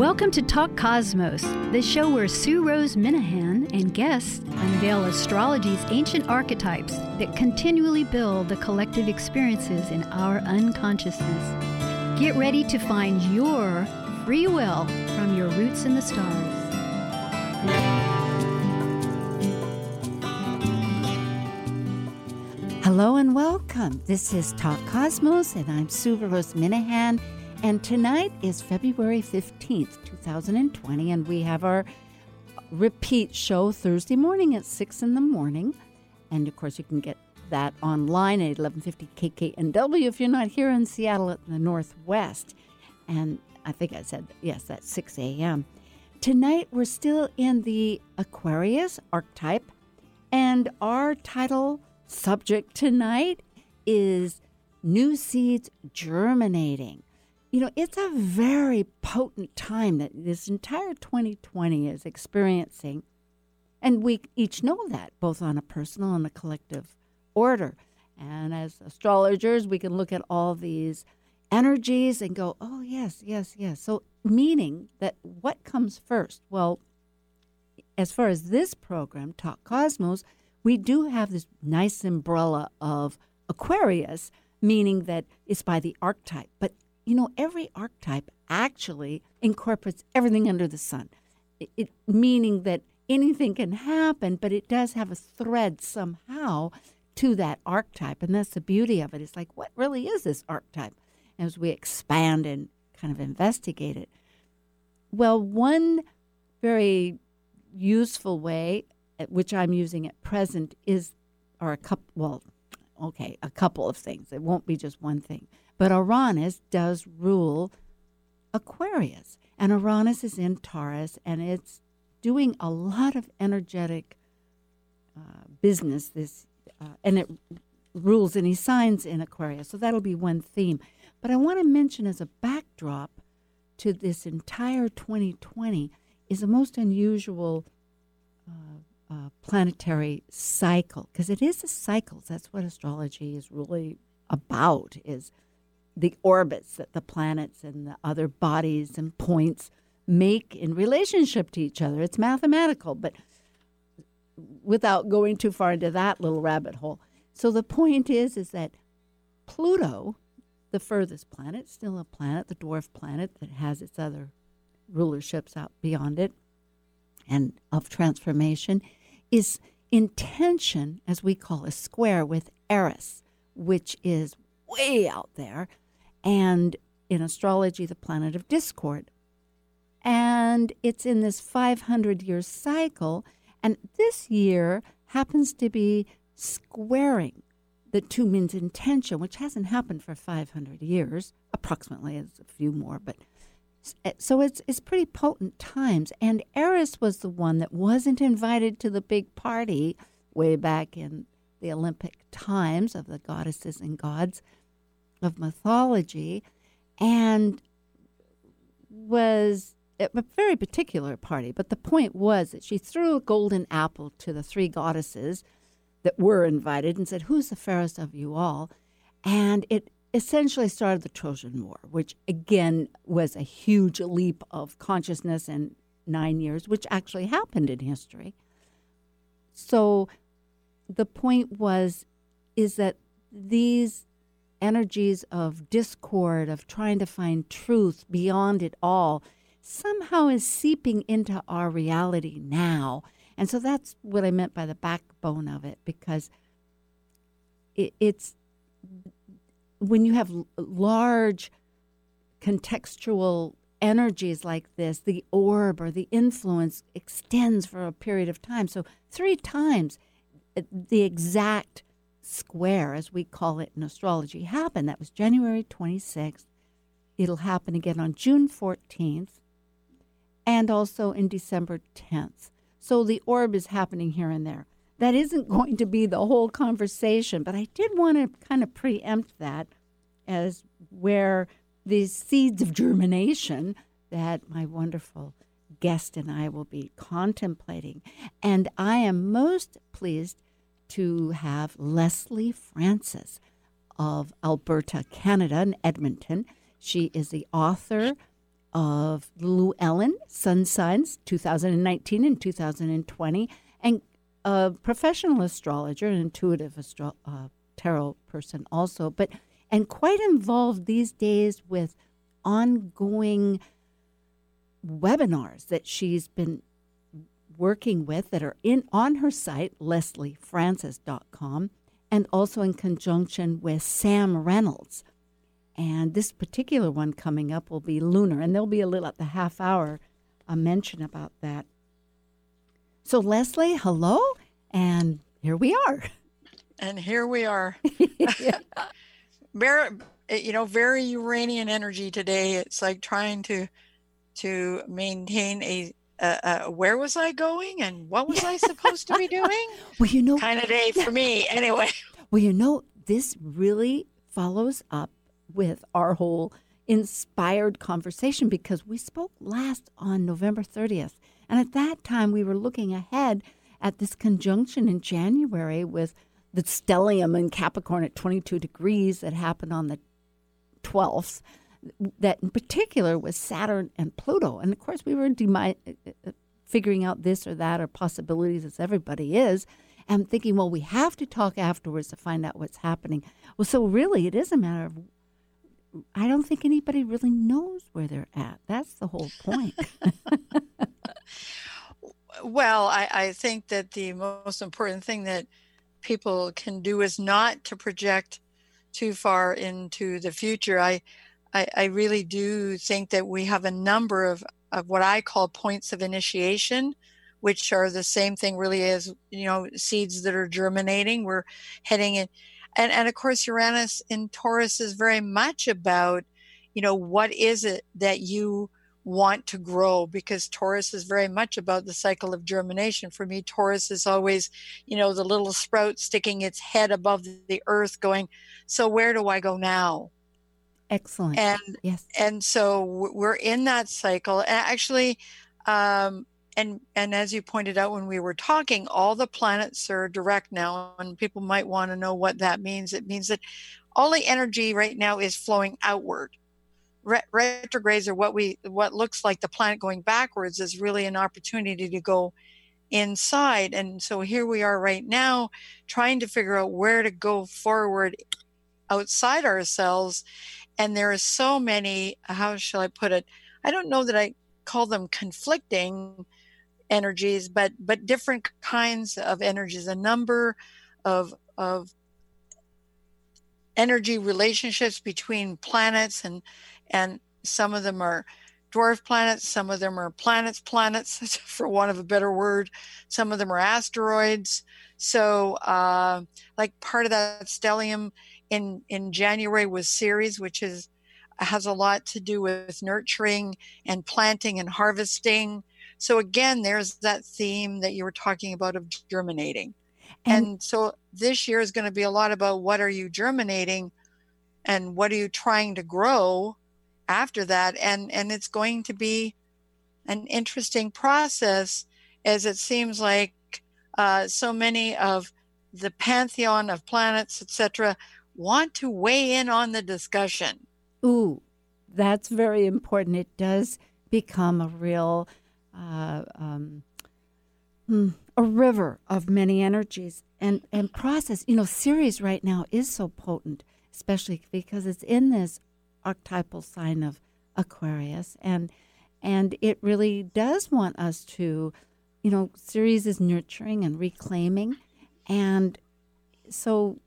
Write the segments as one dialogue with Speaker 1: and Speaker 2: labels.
Speaker 1: Welcome to Talk Cosmos, the show where Sue Rose Minahan and guests unveil astrology's ancient archetypes that continually build the collective experiences in our unconsciousness. Get ready to find your free will from your roots in the stars.
Speaker 2: Hello and welcome. This is Talk Cosmos, and I'm Sue Rose Minahan. And tonight is February 15th, 2020, and we have our repeat show Thursday morning at 6 in the morning. And of course, you can get that online at 1150 KKNW if you're not here in Seattle at the Northwest. And I think I said, yes, that's 6 a.m. Tonight, we're still in the Aquarius archetype, and our title subject tonight is New Seeds Germinating. You know, it's a very potent time that this entire 2020 is experiencing. And we each know that, both on a personal and a collective order. And as astrologers, we can look at all these energies and go, oh, yes, yes, yes. So, meaning that what comes first? Well, as far as this program, Talk Cosmos, we do have this nice umbrella of Aquarius, meaning that it's by the archetype. But you know, every archetype actually incorporates everything under the sun, it, it, meaning that anything can happen, but it does have a thread somehow to that archetype. And that's the beauty of it. It's like, what really is this archetype? As we expand and kind of investigate it. Well, one very useful way, which I'm using at present, is, or a couple, well, okay, a couple of things. It won't be just one thing. But Uranus does rule Aquarius, and Uranus is in Taurus, and it's doing a lot of energetic uh, business this, uh, and it rules any signs in Aquarius. So that'll be one theme. But I want to mention as a backdrop to this entire 2020 is a most unusual uh, uh, planetary cycle because it is a cycle. That's what astrology is really about. Is the orbits that the planets and the other bodies and points make in relationship to each other. It's mathematical, but without going too far into that little rabbit hole. So the point is is that Pluto, the furthest planet, still a planet, the dwarf planet that has its other rulerships out beyond it and of transformation, is in tension, as we call a square, with Eris, which is way out there and in astrology, the planet of discord. And it's in this 500 year cycle. And this year happens to be squaring the two means intention, which hasn't happened for 500 years, approximately, it's a few more, but eh, so it's it's pretty potent times. And Eris was the one that wasn't invited to the big party way back in the Olympic times of the goddesses and gods of mythology and was a very particular party. But the point was that she threw a golden apple to the three goddesses that were invited and said, Who's the fairest of you all? And it essentially started the Trojan War, which again was a huge leap of consciousness in nine years, which actually happened in history. So the point was is that these energies of discord, of trying to find truth beyond it all, somehow is seeping into our reality now. And so that's what I meant by the backbone of it, because it, it's when you have large contextual energies like this, the orb or the influence extends for a period of time. So, three times uh, the exact square, as we call it in astrology, happened. That was January 26th. It'll happen again on June 14th and also in December 10th. So the orb is happening here and there. That isn't going to be the whole conversation, but I did want to kind of preempt that as where these seeds of germination that my wonderful guest and I will be contemplating. And I am most pleased to have Lesley Francis of Alberta, Canada, in Edmonton. She is the author of Llewellyn, Sun Signs 2019 and 2020, and a professional astrologer, an intuitive astro- uh, tarot person also, but and quite involved these days with ongoing webinars that she's been working with that are in on her site lesleyfrancis.com and also in conjunction with Sam Reynolds. And this particular one coming up will be lunar and there'll be a little at the half hour a mention about that. So Lesley, hello and here we are.
Speaker 3: And here we are. very, you know, very Uranian energy today. It's like trying to to maintain a uh, uh, where was I going and what was I supposed to be doing?
Speaker 2: well, you know,
Speaker 3: kind of day for me anyway.
Speaker 2: Well, you know, this really follows up with our whole inspired conversation because we spoke last on November 30th. And at that time, we were looking ahead at this conjunction in January with the stellium in Capricorn at 22 degrees that happened on the 12th that in particular was Saturn and Pluto. And of course, we were demi- uh, uh, figuring out this or that or possibilities as everybody is, and thinking, well, we have to talk afterwards to find out what's happening. Well, so really, it is a matter of. I don't think anybody really knows where they're at. That's the whole point.
Speaker 3: well, I, I think that the most important thing that people can do is not to project too far into the future. I I, I really do think that we have a number of, of what I call points of initiation, which are the same thing really as, you know, seeds that are germinating. We're heading in. And, and of course, Uranus in Taurus is very much about, you know, what is it that you want to grow because Taurus is very much about the cycle of germination. For me, Taurus is always, you know, the little sprout sticking its head above the earth going, so where do I go now?
Speaker 2: Excellent.
Speaker 3: And
Speaker 2: yes.
Speaker 3: And so we're in that cycle. And actually, um, and and as you pointed out when we were talking, all the planets are direct now, and people might want to know what that means. It means that all the energy right now is flowing outward. retrogrades are what we what looks like the planet going backwards is really an opportunity to go inside. And so here we are right now, trying to figure out where to go forward outside ourselves and there are so many how shall i put it? I don't know that i call them conflicting energies but but different kinds of energies. A number of of energy relationships between planets and and some of them are dwarf planets some of them are planets planets for want of a better word. Some of them are asteroids. So uh, like part of that stellium in in January was Ceres, which is has a lot to do with nurturing and planting and harvesting. So again, there's that theme that you were talking about of germinating. And, and so this year is going to be a lot about what are you germinating and what are you trying to grow after that and and it's going to be an interesting process as it seems like uh, so many of the pantheon of planets etc want to weigh in on the discussion.
Speaker 2: Ooh, that's very important. It does become a real uh, um, hmm, a river of many energies and and process. You know, Ceres right now is so potent, especially because it's in this archetypal sign of Aquarius, and and it really does want us to, you know, Ceres is nurturing and reclaiming, and so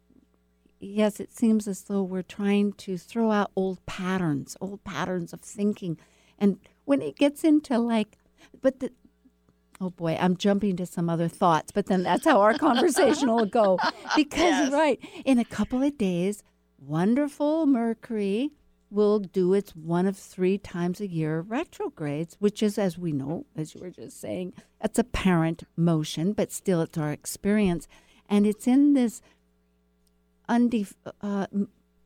Speaker 2: yes, it seems as though we're trying to throw out old patterns, old patterns of thinking. And when it gets into like, but the, oh boy, I'm jumping to some other thoughts, but then that's how our conversation will go. Because, yes. right, in a couple of days, wonderful Mercury will do its one of three times a year retrogrades, which is, as we know, as you were just saying, it's apparent motion, but still it's our experience. And it's in this undef- uh,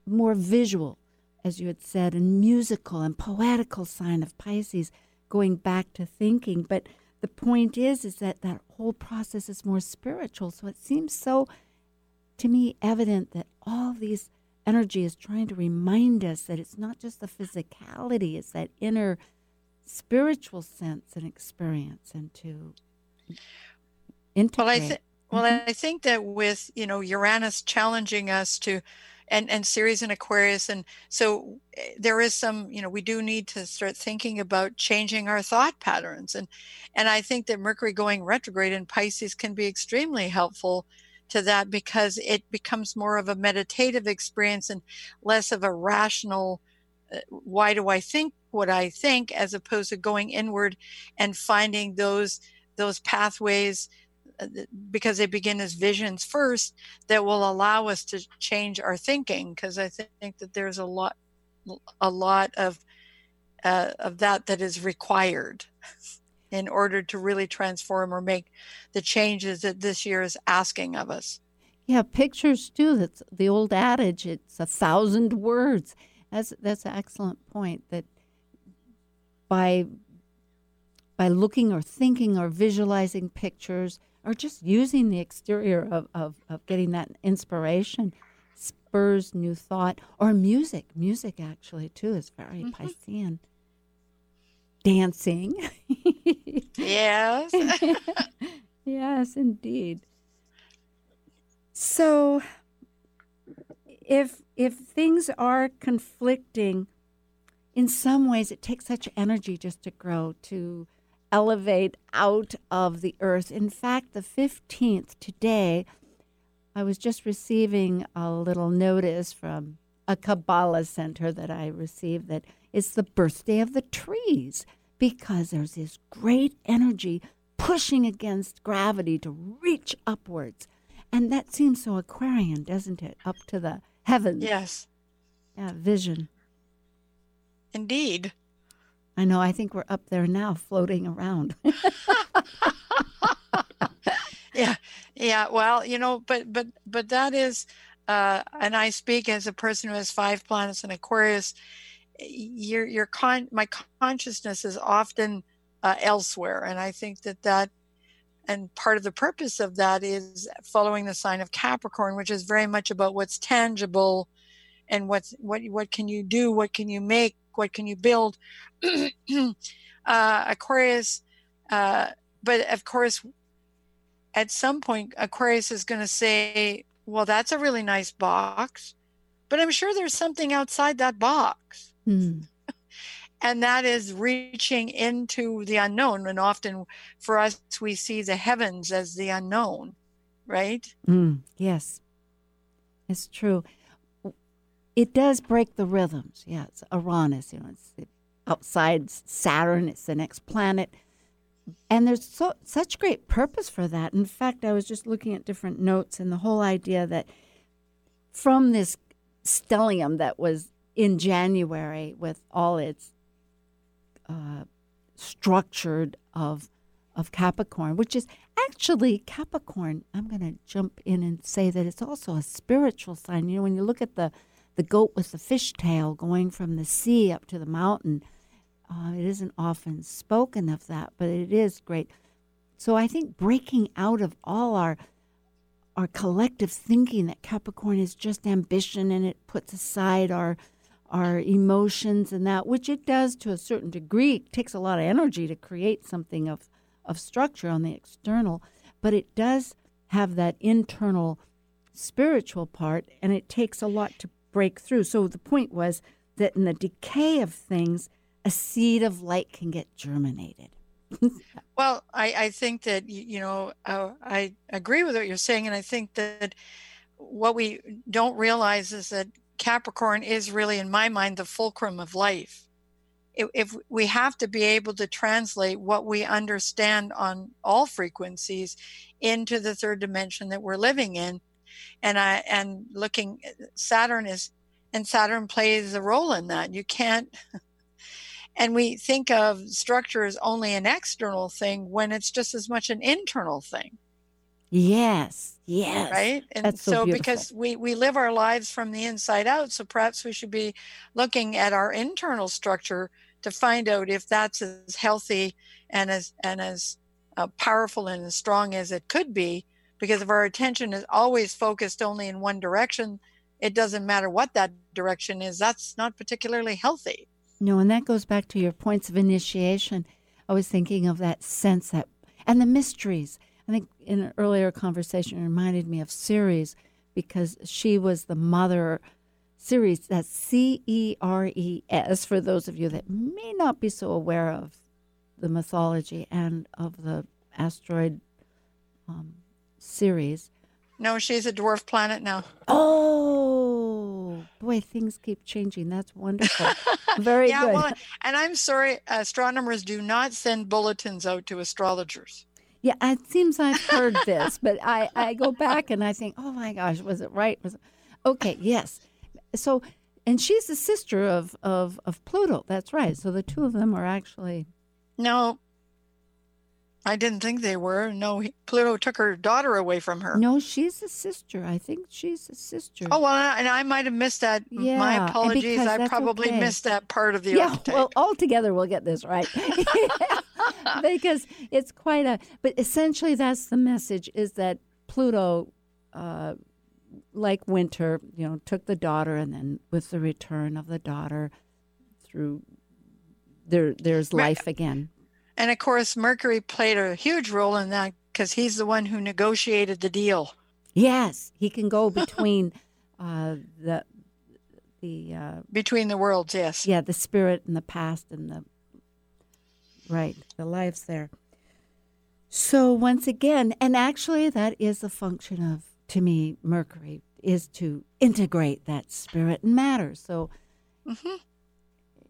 Speaker 2: more visual, as you had said, and musical and poetical sign of Pisces, going back to thinking. But the point is, is that that whole process is more spiritual. So it seems so, to me, evident that all these energy is trying to remind us that it's not just the physicality; it's that inner spiritual sense and experience and to integrate.
Speaker 3: Well, I think. Well, mm-hmm. I think that with you know Uranus challenging us to, and and Ceres and Aquarius, and so eh, there is some you know we do need to start thinking about changing our thought patterns, and and I think that Mercury going retrograde in Pisces can be extremely helpful to that because it becomes more of a meditative experience and less of a rational uh, why do i think what i think as opposed to going inward and finding those those pathways because they begin as visions first that will allow us to change our thinking because i think that there's a lot a lot of uh, of that that is required in order to really transform or make the changes that this year is asking of us.
Speaker 2: Yeah, pictures too. That's the old adage. It's a thousand words. That's that's an excellent point. That by by looking or thinking or visualizing pictures or just using the exterior of, of, of getting that inspiration spurs new thought or music. Music actually too is very mm-hmm. Piscean dancing.
Speaker 3: yes.
Speaker 2: yes, indeed. So if if things are conflicting in some ways it takes such energy just to grow to elevate out of the earth. In fact, the 15th today I was just receiving a little notice from a Kabbalah center that I received that it's the birthday of the trees because there's this great energy pushing against gravity to reach upwards. And that seems so Aquarian, doesn't it? Up to the heavens.
Speaker 3: Yes.
Speaker 2: Yeah, vision.
Speaker 3: Indeed.
Speaker 2: I know. I think we're up there now, floating around.
Speaker 3: yeah, yeah. Well, you know, but but but that is, uh, and I speak as a person who has five planets in Aquarius your your con my consciousness is often uh, elsewhere and i think that that and part of the purpose of that is following the sign of capricorn which is very much about what's tangible and what's what what can you do what can you make what can you build uh, aquarius uh, but of course at some point aquarius is going to say well that's a really nice box but i'm sure there's something outside that box Mm. And that is reaching into the unknown. And often for us, we see the heavens as the unknown, right?
Speaker 2: Mm, yes, it's true. It does break the rhythms. Yeah, it's Uranus, you know, it's outside Saturn, it's the next planet. And there's so, such great purpose for that. In fact, I was just looking at different notes and the whole idea that from this stellium that was in January with all its uh, structured of of Capricorn, which is actually Capricorn. I'm going to jump in and say that it's also a spiritual sign. You know, when you look at the the goat with the fish tail going from the sea up to the mountain, uh, it isn't often spoken of that, but it is great. So I think breaking out of all our our collective thinking that Capricorn is just ambition and it puts aside our our emotions and that, which it does to a certain degree. It takes a lot of energy to create something of, of structure on the external, but it does have that internal spiritual part, and it takes a lot to break through. So the point was that in the decay of things, a seed of light can get germinated.
Speaker 3: well, I, I think that, you know, uh, I agree with what you're saying, and I think that what we don't realize is that Capricorn is really, in my mind, the fulcrum of life. If, if we have to be able to translate what we understand on all frequencies into the third dimension that we're living in, and I and looking, Saturn is, and Saturn plays a role in that. You can't. and we think of structure as only an external thing when it's just as much an internal thing.
Speaker 2: Yes, yes.
Speaker 3: Right? And That's so, so because we, we live our lives from the inside out, so perhaps we should be looking at our internal structure to find out if that's as healthy and as and as uh, powerful and as strong as it could be. Because if our attention is always focused only in one direction, it doesn't matter what that direction is. That's not particularly healthy.
Speaker 2: No, and that goes back to your points of initiation. I was thinking of that sense that, and the mysteries. I think in an earlier conversation, it reminded me of Ceres because she was the mother. Ceres, that's C E R E S, for those of you that may not be so aware of the mythology and of the asteroid um, Ceres.
Speaker 3: No, she's a dwarf planet now.
Speaker 2: Oh boy, things keep changing. That's wonderful. Very
Speaker 3: yeah,
Speaker 2: good.
Speaker 3: Well, and I'm sorry, astronomers do not send bulletins out to astrologers.
Speaker 2: Yeah, it seems I've heard this, but I, I go back and I think, oh my gosh, was it right? Was it... okay? Yes. So, and she's the sister of, of of Pluto. That's right. So the two of them are actually.
Speaker 3: No, I didn't think they were. No, he, Pluto took her daughter away from her.
Speaker 2: No, she's a sister. I think she's a sister.
Speaker 3: Oh well, and I might have missed that.
Speaker 2: Yeah,
Speaker 3: My apologies. I probably
Speaker 2: okay.
Speaker 3: missed that part of the
Speaker 2: yeah.
Speaker 3: archetype.
Speaker 2: Well, all together we'll get this right. because it's quite a. But essentially, that's the message: is that Pluto, uh, like Winter, you know, took the daughter, and then with the return of the daughter, through there, there's
Speaker 3: Right.
Speaker 2: life again.
Speaker 3: And of course, Mercury played a huge role in that because he's the one who negotiated the deal.
Speaker 2: Yes, he can go between uh, the the uh,
Speaker 3: between the worlds. Yes.
Speaker 2: yeah the spirit and the past and the right the lives there. So once again, and actually that is a function of to me Mercury is to integrate that spirit and matter. So
Speaker 3: hmm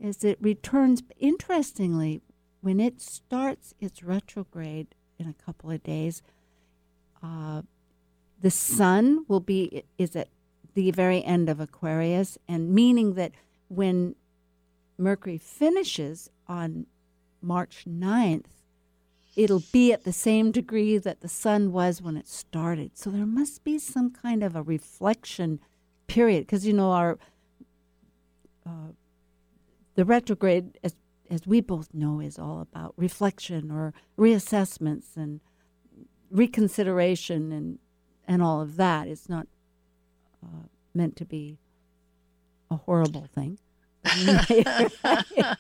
Speaker 2: as it returns, interestingly, when it starts its retrograde in a couple of days, uh, the sun will be is at the very end of Aquarius, and meaning that when Mercury finishes on March 9th, it'll be at the same degree that the sun was when it started. So there must be some kind of a reflection period, because you know our uh, the retrograde, as as we both know, is all about reflection or reassessments and reconsideration and and all of that. It's not uh, meant to be a horrible thing.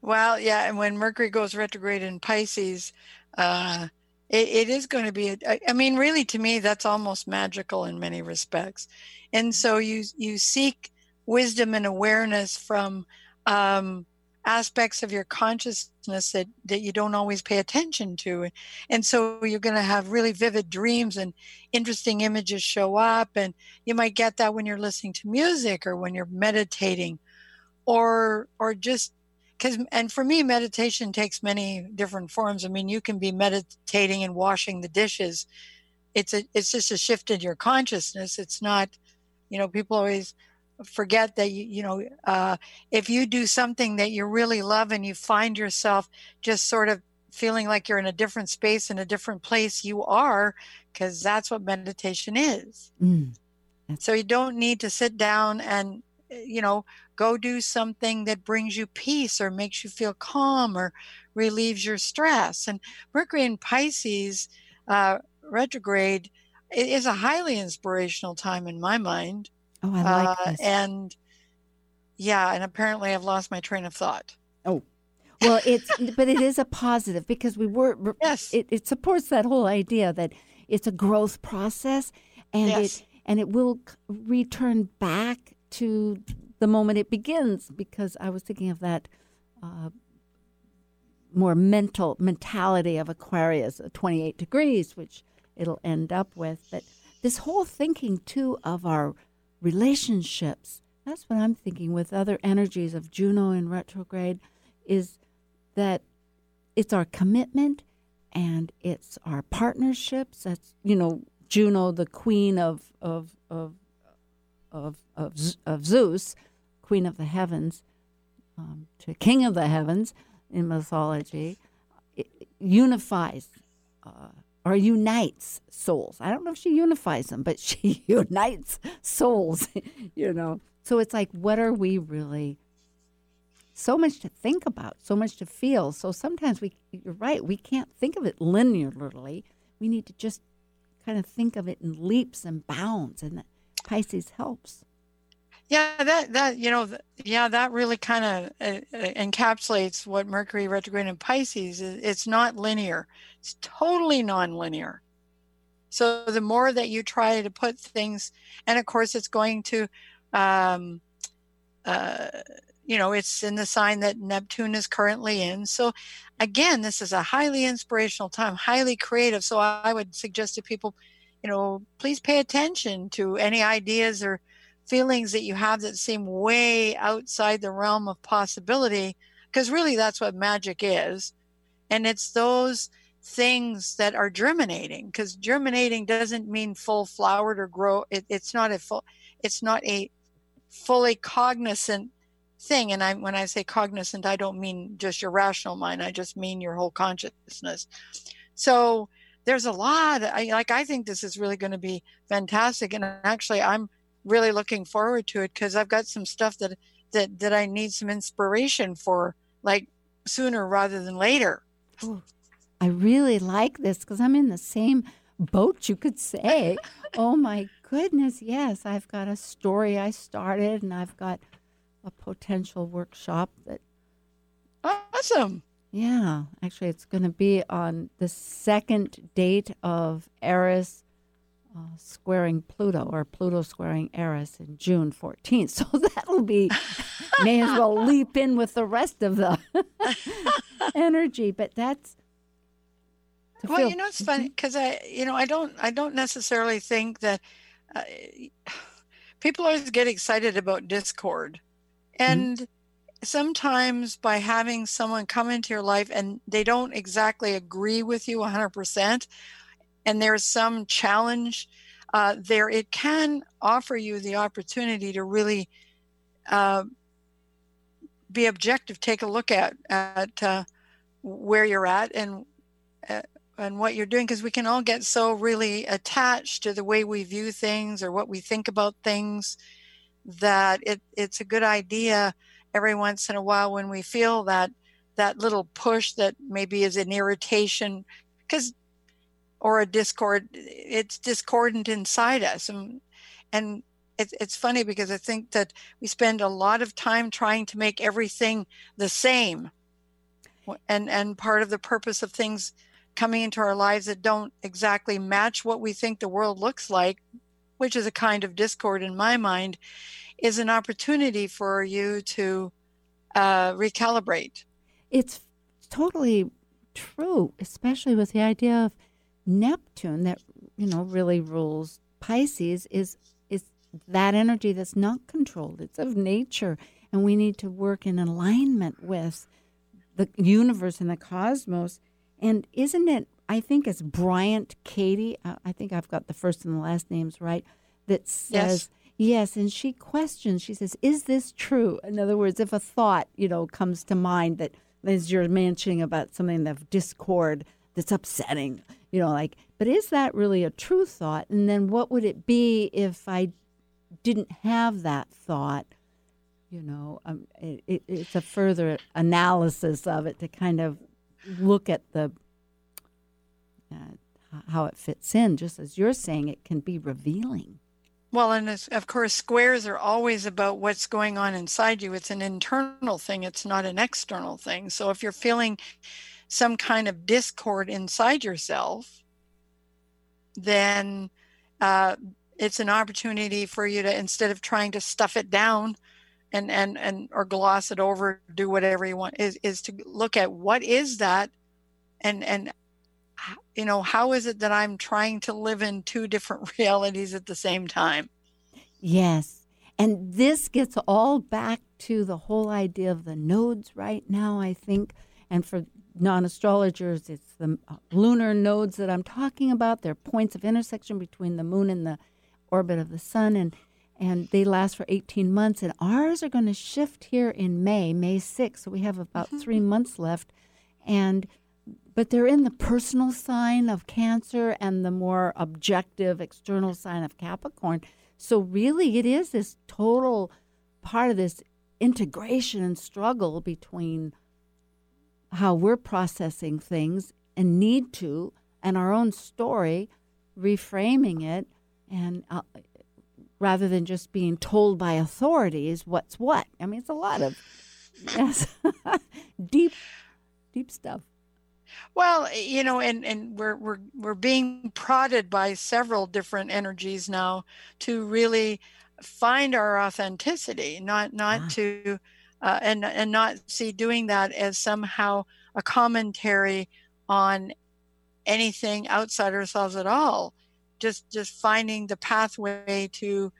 Speaker 3: Well, yeah, and when Mercury goes retrograde in Pisces, uh, it, it is going to be. A, I mean, really, to me, that's almost magical in many respects. And so you you seek wisdom and awareness from um, aspects of your consciousness that that you don't always pay attention to, and so you're going to have really vivid dreams and interesting images show up, and you might get that when you're listening to music or when you're meditating, or or just because and for me meditation takes many different forms. I mean you can be meditating and washing the dishes. It's a it's just a shift in your consciousness. It's not you know people always forget that you you know uh, if you do something that you really love and you find yourself just sort of feeling like you're in a different space in a different place you are because that's what meditation is.
Speaker 2: Mm.
Speaker 3: so you don't need to sit down and uh, you know go do something that brings you peace or makes you feel calm or relieves your stress. And mercury in pisces uh, retrograde is a highly inspirational time in my mind
Speaker 2: Oh, I like
Speaker 3: uh,
Speaker 2: this.
Speaker 3: and yeah and apparently i've lost my train of thought Oh,
Speaker 2: well, it's but it is a positive because we were
Speaker 3: yes
Speaker 2: it, it supports that whole idea that it's a growth process and
Speaker 3: Yes.
Speaker 2: it and it will return back to the moment it begins because I was thinking of that uh, more mental mentality of Aquarius, uh, 28 degrees, which it'll end up with. But this whole thinking too of our relationships, that's what I'm thinking with other energies of Juno in retrograde, is that it's our commitment and it's our partnerships. That's you know Juno, the queen of of of of of, of Zeus, queen of the heavens, um, to king of the heavens in mythology, it unifies uh, or unites souls. I don't know if she unifies them, but she unites souls. You know, so it's like, what are we really? so much to think about, so much to feel. So sometimes we, you're right, we can't think of it linearly. We need to just kind of think of it in leaps and bounds, and Pisces helps.
Speaker 3: Yeah, that that you know, yeah, that really kind of uh, uh, encapsulates what Mercury retrograde in Pisces is. It's not linear. It's totally non-linear. So the more that you try to put things, and of course, it's going to, um, uh, you know, it's in the sign that Neptune is currently in. So again, this is a highly inspirational time, highly creative. So I would suggest to people, you know, please pay attention to any ideas or feelings that you have that seem way outside the realm of possibility, because really that's what magic is. And it's those things that are germinating, because germinating doesn't mean full flowered or grow. It, it's not a full, it's not a fully cognizant thing. And I, when I say cognizant, I don't mean just your rational mind. I just mean your whole consciousness. So there's a lot. I like. I think this is really going to be fantastic. And actually, I'm really looking forward to it because I've got some stuff that that that I need some inspiration for, like sooner rather than later.
Speaker 2: Ooh, I really like this because I'm in the same boat. You could say, "Oh my goodness, yes, I've got a story I started, and I've got a potential workshop that."
Speaker 3: Awesome.
Speaker 2: Yeah, actually, it's going to be on the second date of Eris uh, squaring Pluto or Pluto squaring Eris in June 14th. So that'll be, may as well leap in with the rest of the energy. But that's.
Speaker 3: Well, feel, you know, it's funny because I, you know, I don't, I don't necessarily think that uh, people always get excited about discord, and mm-hmm. sometimes by having someone come into your life and they don't exactly agree with you 100 percent and there's some challenge uh, there, it can offer you the opportunity to really uh, be objective, take a look at at uh, where you're at and uh, and what you're doing, because we can all get so really attached to the way we view things or what we think about things that it, it's a good idea every once in a while when we feel that that little push that maybe is an irritation because or a discord it's discordant inside us. And and it's it's funny because i think that we spend a lot of time trying to make everything the same. And and part of the purpose of things coming into our lives that don't exactly match what we think the world looks like which is a kind of discord in my mind is an opportunity for you to uh, recalibrate.
Speaker 2: It's totally true especially with the idea of Neptune that you know really rules Pisces is is that energy that's not controlled. It's of nature, and we need to work in alignment with the universe and the cosmos. And isn't it? I think it's Byron Katie. Uh, I think I've got the first and the last names right. That says. Yes. Yes, and she questions. She says, "Is this true?" In other words, if a thought, you know, comes to mind that, as you're mentioning about something of discord that's upsetting, you know, like, but is that really a true thought? And then what would it be if I didn't have that thought? You know, um, it, it, it's a further analysis of it to kind of look at the uh, how it fits in. Just as you're saying, it can be revealing.
Speaker 3: Well, and of course, squares are always about what's going on inside you. It's an internal thing, it's not an external thing. So if you're feeling some kind of discord inside yourself, then uh, it's an opportunity for you to instead of trying to stuff it down and and and or gloss it over, do whatever you want, is is to look at what is that, and and you know how is it that I'm trying to live in two different realities at the same time.
Speaker 2: Yes. And this gets all back to the whole idea of the nodes right now, I think. And for non astrologers, it's the uh, lunar nodes that I'm talking about. They're points of intersection between the moon and the orbit of the sun, and and they last for 18 months. And ours are going to shift here in May, May 6th. So we have about mm-hmm. three months left, and but they're in the personal sign of Cancer and the more objective external sign of Capricorn. So really, it is this total part of this integration and struggle between how we're processing things and need to, and our own story, reframing it, and uh, rather than just being told by authorities what's what. I mean, it's a lot of yes, deep, deep stuff.
Speaker 3: Well, you know, and and we're we're we're being prodded by several different energies now to really find our authenticity, not not ah. to uh, and and not see doing that as somehow a commentary on anything outside ourselves at all. Just just finding the pathway to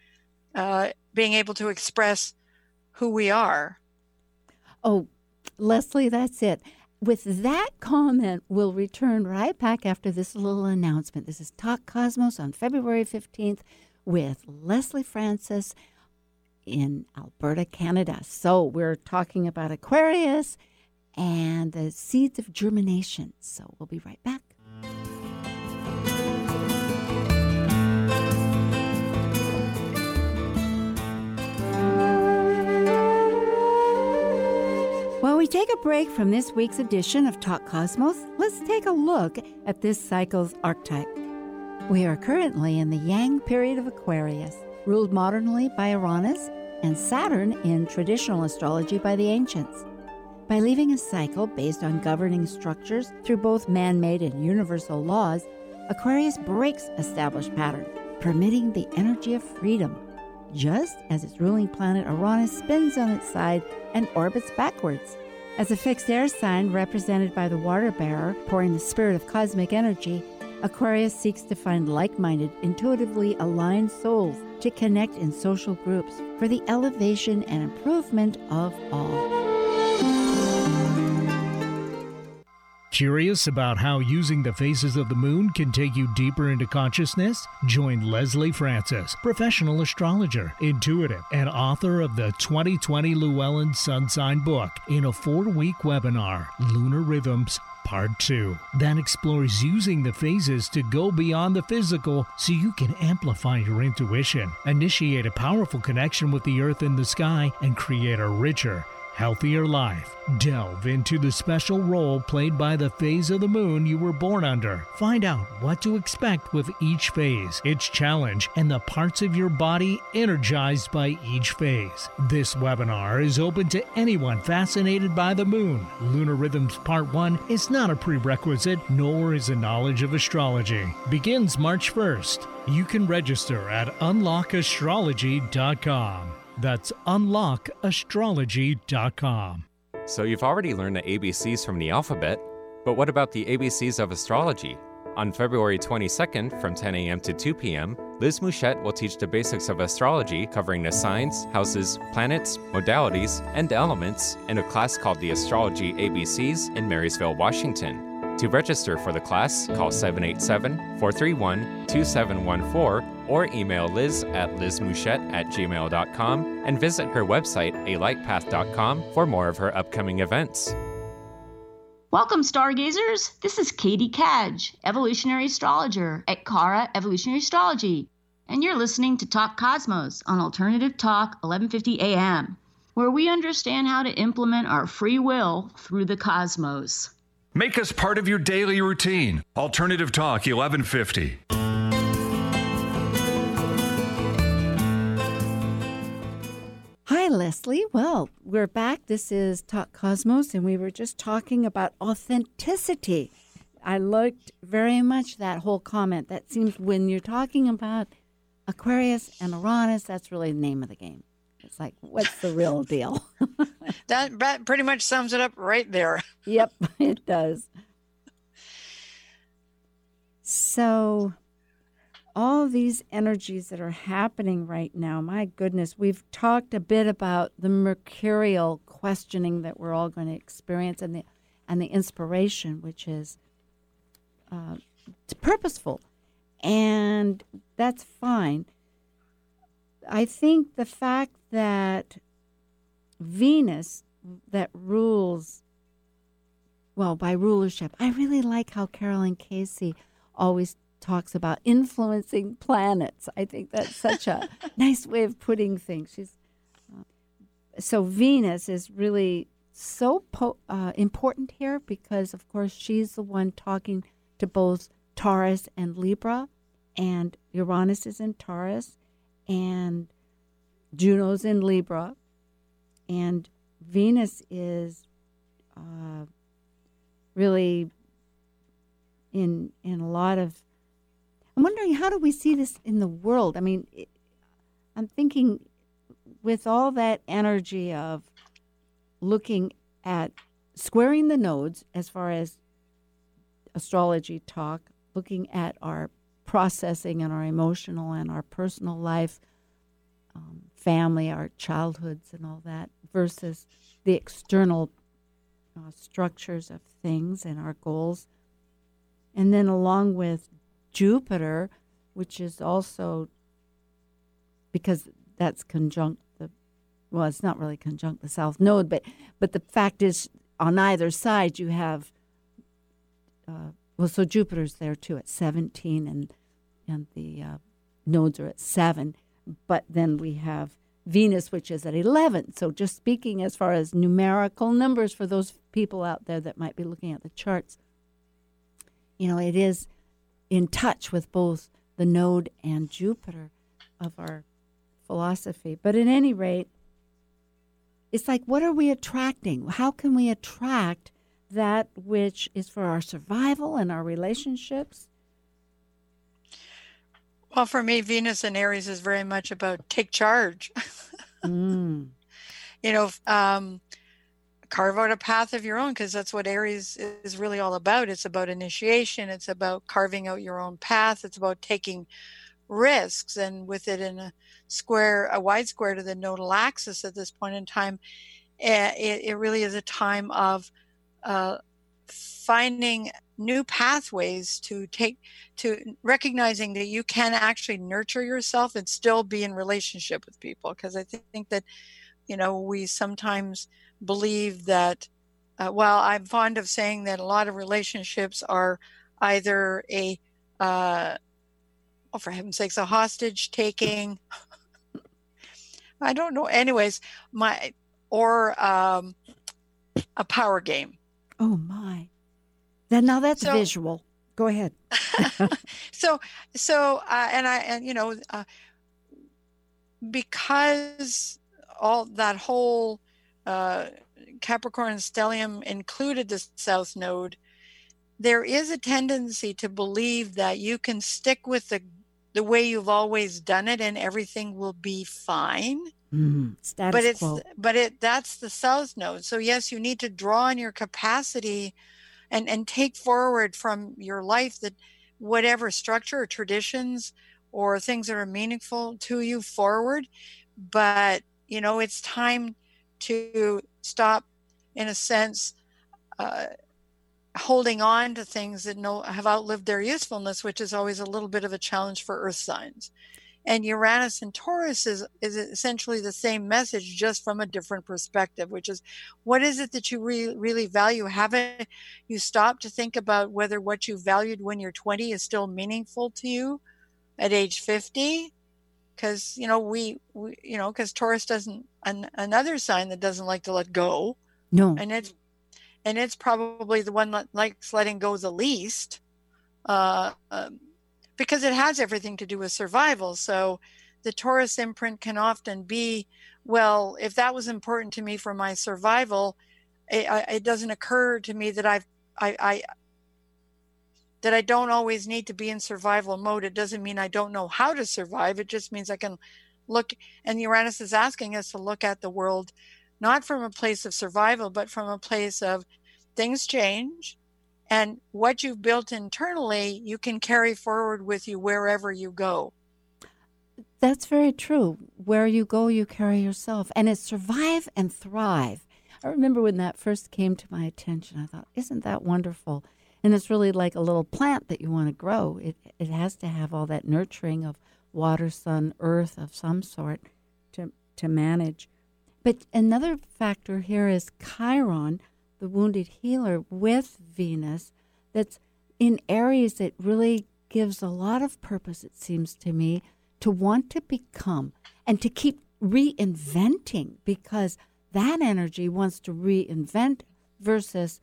Speaker 3: uh, being able to express who we are.
Speaker 2: Oh, Lesley, that's it. With that comment, we'll return right back after this little announcement. This is Talk Cosmos on February 15th with Lesley Francis in Alberta, Canada. So we're talking about Aquarius and the seeds of germination. So we'll be right back. While we take a break from this week's edition of Talk Cosmos, let's take a look at this cycle's archetype. We are currently in the Yang period of Aquarius, ruled modernly by Uranus and Saturn in traditional astrology by the ancients. By leaving a cycle based on governing structures through both man made and universal laws, Aquarius breaks established patterns, permitting the energy of freedom, just as its ruling planet Uranus spins on its side and orbits backwards. As a fixed air sign represented by the water bearer pouring the spirit of cosmic energy, Aquarius seeks to find like minded, intuitively aligned souls to connect in social groups for the elevation and improvement of all.
Speaker 4: Curious about how using the phases of the moon can take you deeper into consciousness? Join Lesley Francis, professional astrologer, intuitive, and author of the 2020 Llewellyn Sun Sign book in a four week webinar, Lunar Rhythms Part 2 that explores using the phases to go beyond the physical so you can amplify your intuition, initiate a powerful connection with the earth and the sky, and create a richer, healthier life. Delve into the special role played by the phase of the moon you were born under. Find out what to expect with each phase, its challenge, and the parts of your body energized by each phase. This webinar is open to anyone fascinated by the moon. Lunar Rhythms Part 1 is not a prerequisite, nor is a knowledge of astrology. Begins March 1st. You can register at unlockastrology.com. That's unlockastrology.com.
Speaker 5: So you've already learned the ABCs from the alphabet, but what about the ABCs of astrology? On February 22nd from 10 a.m. to 2 p.m., Liz Mouchette will teach the basics of astrology covering the signs, houses, planets, modalities, and elements in a class called the Astrology ABCs in Marysville, Washington. To register for the class, call 787 431 2714 or email liz at lizmouchette at gmail.com and visit her website, alightpath.com, for more of her upcoming events.
Speaker 6: Welcome, stargazers. This is Katie Cadge, evolutionary astrologer at Kara Evolutionary Astrology, and you're listening to Talk Cosmos on Alternative Talk 1150 AM, where we understand how to implement our free will through the cosmos.
Speaker 7: Make us part of your daily routine. Alternative Talk 1150.
Speaker 2: Hi, Lesley. Well, we're back. This is Talk Cosmos, and we were just talking about authenticity. I liked very much that whole comment. That seems when you're talking about Aquarius and Uranus, that's really the name of the game. It's like, what's the real deal?
Speaker 3: that, that pretty much sums it up right there.
Speaker 2: yep, it does. So, all these energies that are happening right now, my goodness, we've talked a bit about the mercurial questioning that we're all going to experience and the and the inspiration, which is uh, purposeful, and that's fine. I think the fact that Venus that rules, well, by rulership, I really like how Carolyn Casey always talks about influencing planets. I think that's such a nice way of putting things. She's uh, so Venus is really so po- uh, important here because, of course, she's the one talking to both Taurus and Libra, and Uranus is in Taurus, and Juno's in Libra, and Venus is uh, really in in a lot of. I'm wondering how do we see this in the world? I mean, it, I'm thinking with all that energy of looking at squaring the nodes as far as astrology talk, looking at our processing and our emotional and our personal life, um, family, our childhoods, and all that, versus the external uh, structures of things and our goals. And then, along with Jupiter, which is also because that's conjunct the well, it's not really conjunct the south node, but but the fact is, on either side you have uh, well, so Jupiter's there too at 17, and and the uh, nodes are at seven, but then we have Venus, which is at 11. So, just speaking as far as numerical numbers for those people out there that might be looking at the charts, you know, it is in touch with both the node and Jupiter of our philosophy. But at any rate, it's like, what are we attracting? How can we attract that which is for our survival and our relationships?
Speaker 3: Well, for me, Venus and Aries is very much about take charge.
Speaker 2: mm.
Speaker 3: You know, um, carve out a path of your own because that's what Aries is really all about. It's about initiation, it's about carving out your own path, it's about taking risks. And with it in a square, a wide square to the nodal axis at this point in time, eh, it, it really is a time of uh, finding new pathways to take to recognizing that you can actually nurture yourself and still be in relationship with people. Because i think that you know we sometimes believe that uh, well i'm fond of saying that a lot of relationships are either a uh, oh for heaven's sakes a hostage taking. I don't know. Anyways my or um, a power game
Speaker 2: oh my then now that's so, visual. Go ahead.
Speaker 3: so so uh, and I and you know uh, because all that whole uh, Capricorn stellium included the South Node, there is a tendency to believe that you can stick with the the way you've always done it and everything will be fine.
Speaker 2: Mm,
Speaker 3: but it's
Speaker 2: quo.
Speaker 3: but it that's the South Node. So yes, you need to draw on your capacity and and take forward from your life that whatever structure or traditions or things that are meaningful to you forward but you know it's time to stop in a sense uh, holding on to things that no have outlived their usefulness which is always a little bit of a challenge for earth signs and Uranus and Taurus is, is essentially the same message, just from a different perspective, which is what is it that you re- really value? Haven't you stopped to think about whether what you valued when you're 20 is still meaningful to you at age 50? Because, you know, we, we you know, because Taurus doesn't, an, another sign that doesn't like to let go.
Speaker 2: No.
Speaker 3: And it's, and it's probably the one that likes letting go the least. Uh, um, because it has everything to do with survival. So the Taurus imprint can often be, well, if that was important to me for my survival, it, it doesn't occur to me that I've, I, I, that I don't always need to be in survival mode. It doesn't mean I don't know how to survive. It just means I can look, and Uranus is asking us to look at the world not from a place of survival, but from a place of things change and what you've built internally, you can carry forward with you wherever you go.
Speaker 2: That's very true. Where you go, you carry yourself. And it's survive and thrive. I remember when that first came to my attention, I thought, isn't that wonderful? And it's really like a little plant that you want to grow. It, it has to have all that nurturing of water, sun, earth of some sort to, to manage. But another factor here is Chiron, the wounded healer with Venus that's in Aries that really gives a lot of purpose, it seems to me, to want to become and to keep reinventing because that energy wants to reinvent versus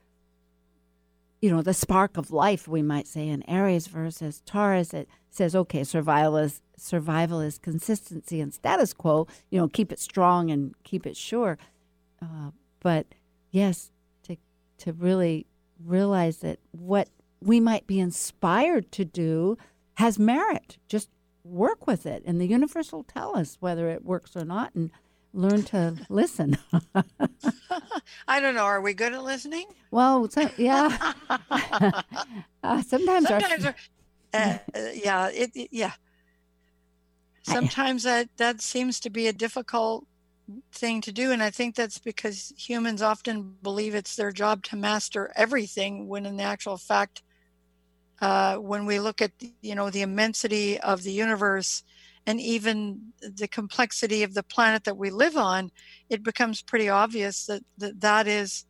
Speaker 2: you know, the spark of life, we might say, in Aries versus Taurus. It says, okay, survival is survival is consistency and status quo. You know, keep it strong and keep it sure. Uh, but yes, to really realize that what we might be inspired to do has merit. Just work with it, and the universe will tell us whether it works or not, and learn to listen.
Speaker 3: I don't know. Are we good at listening?
Speaker 2: Well, so, yeah. uh, sometimes,
Speaker 3: sometimes our, uh, uh, yeah, it, it, yeah. Sometimes I, that that seems to be a difficult thing to do, and I think that's because humans often believe it's their job to master everything, when in the actual fact, uh, when we look at you know the immensity of the universe and even the complexity of the planet that we live on, it becomes pretty obvious that that, that is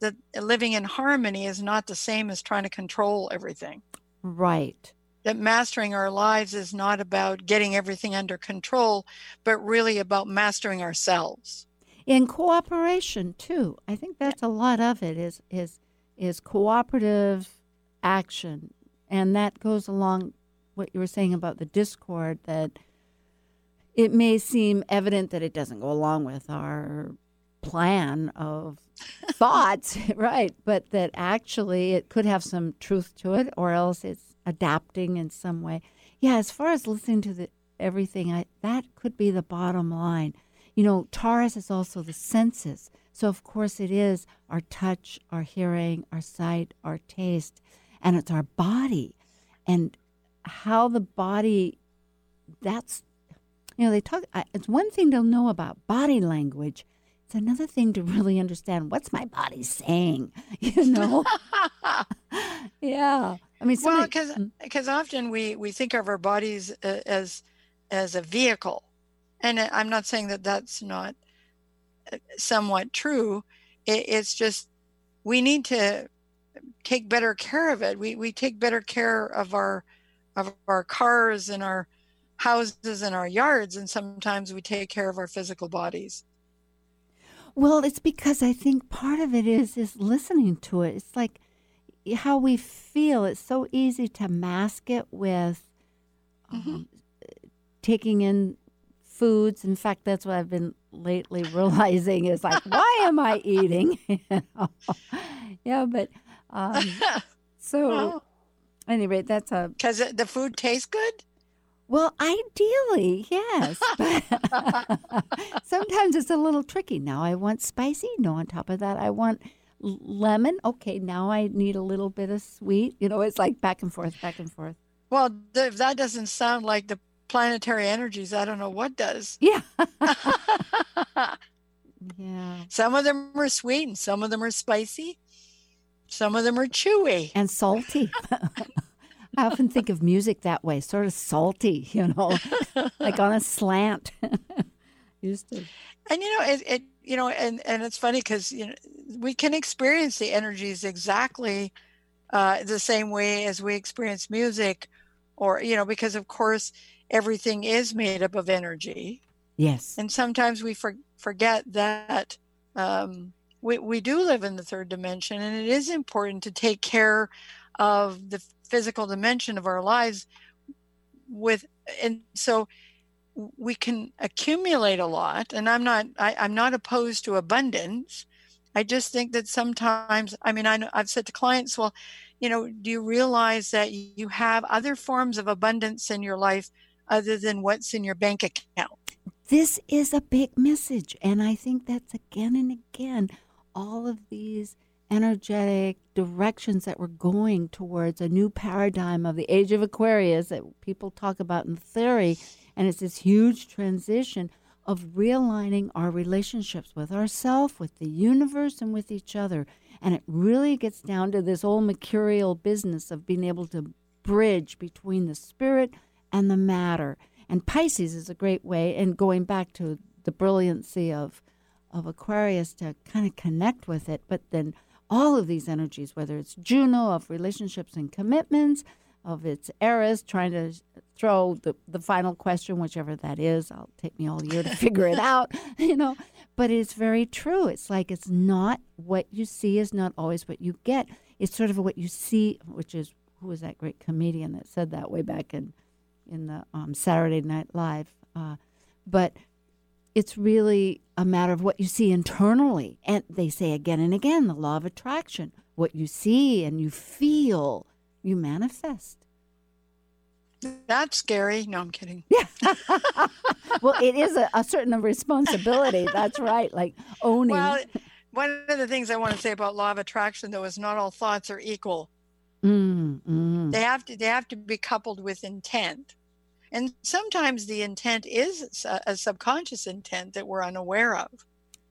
Speaker 3: that living in harmony is not the same as trying to control everything.
Speaker 2: Right.
Speaker 3: That mastering our lives is not about getting everything under control, but really about mastering ourselves.
Speaker 2: In cooperation too. I think that's a lot of it is is is cooperative action. And that goes along what you were saying about the discord that it may seem evident that it doesn't go along with our plan of thoughts, right? But that actually it could have some truth to it, or else it's adapting in some way. Yeah, as far as listening to the everything, I, that could be the bottom line. You know, Taurus is also the senses. So, of course, it is our touch, our hearing, our sight, our taste, and it's our body. And how the body, that's you know, they talk, it's one thing to know about body language. It's another thing to really understand what's my body saying, you know? yeah. Mean,
Speaker 3: well, because because mm. often we we think of our bodies uh, as as a vehicle, and I'm not saying that that's not uh, somewhat true. It, it's just we need to take better care of it. We we take better care of our of our cars and our houses and our yards and sometimes we take care of our physical bodies
Speaker 2: well it's because i think part of it is is listening to it it's like how we feel it's so easy to mask it with mm-hmm. um, taking in foods in fact that's what i've been lately realizing is like why am i eating yeah but um, so well, anyway that's a
Speaker 3: because the food tastes good
Speaker 2: well, ideally, yes. sometimes it's a little tricky. Now I want spicy. No, on top of that, I want lemon. Okay, now I need a little bit of sweet. You know, it's like back and forth, back and forth.
Speaker 3: Well, if that doesn't sound like the planetary energies, I don't know what does.
Speaker 2: Yeah. yeah.
Speaker 3: Some of them are sweet and some of them are spicy. Some of them are chewy
Speaker 2: and salty. I often think of music that way, sort of salty, you know, like on a slant. Used to.
Speaker 3: And you know, it, it you know, and and it's funny because you know we can experience the energies exactly uh, the same way as we experience music, or you know, because of course everything is made up of energy.
Speaker 2: Yes.
Speaker 3: And sometimes we for, forget that um, we we do live in the third dimension, and it is important to take care of the physical dimension of our lives with and so we can accumulate a lot and i'm not I, am not opposed to abundance i just think that sometimes i mean I, know, i've said to clients well you know do you realize that you have other forms of abundance in your life other than what's in your bank account
Speaker 2: this is a big message and i think that's again and again all of these energetic directions that we're going towards a new paradigm of the age of Aquarius that people talk about in theory. And it's this huge transition of realigning our relationships with ourselves, with the universe, and with each other. And it really gets down to this old mercurial business of being able to bridge between the spirit and the matter. And Pisces is a great way, and going back to the brilliancy of of Aquarius to kind of connect with it, but then all of these energies, whether it's Juno of relationships and commitments, of its Eris trying to throw the, the final question, whichever that is. I'll take me all year to figure it out, you know. But it's very true. It's like it's not what you see is not always what you get. it's sort of what you see, which is who was that great comedian that said that way back in in the um, Saturday Night Live. Uh, but it's really a matter of what you see internally, and they say again and again the law of attraction: what you see and you feel, you manifest.
Speaker 3: That's scary. No, I'm kidding.
Speaker 2: Yeah. well, it is a, a certain responsibility. That's right. Like owning.
Speaker 3: Well, one of the things I want to say about law of attraction, though, is not all thoughts are equal.
Speaker 2: Mm, mm.
Speaker 3: They have to they have to be coupled with intent, and sometimes the intent is a, a subconscious intent that we're unaware of.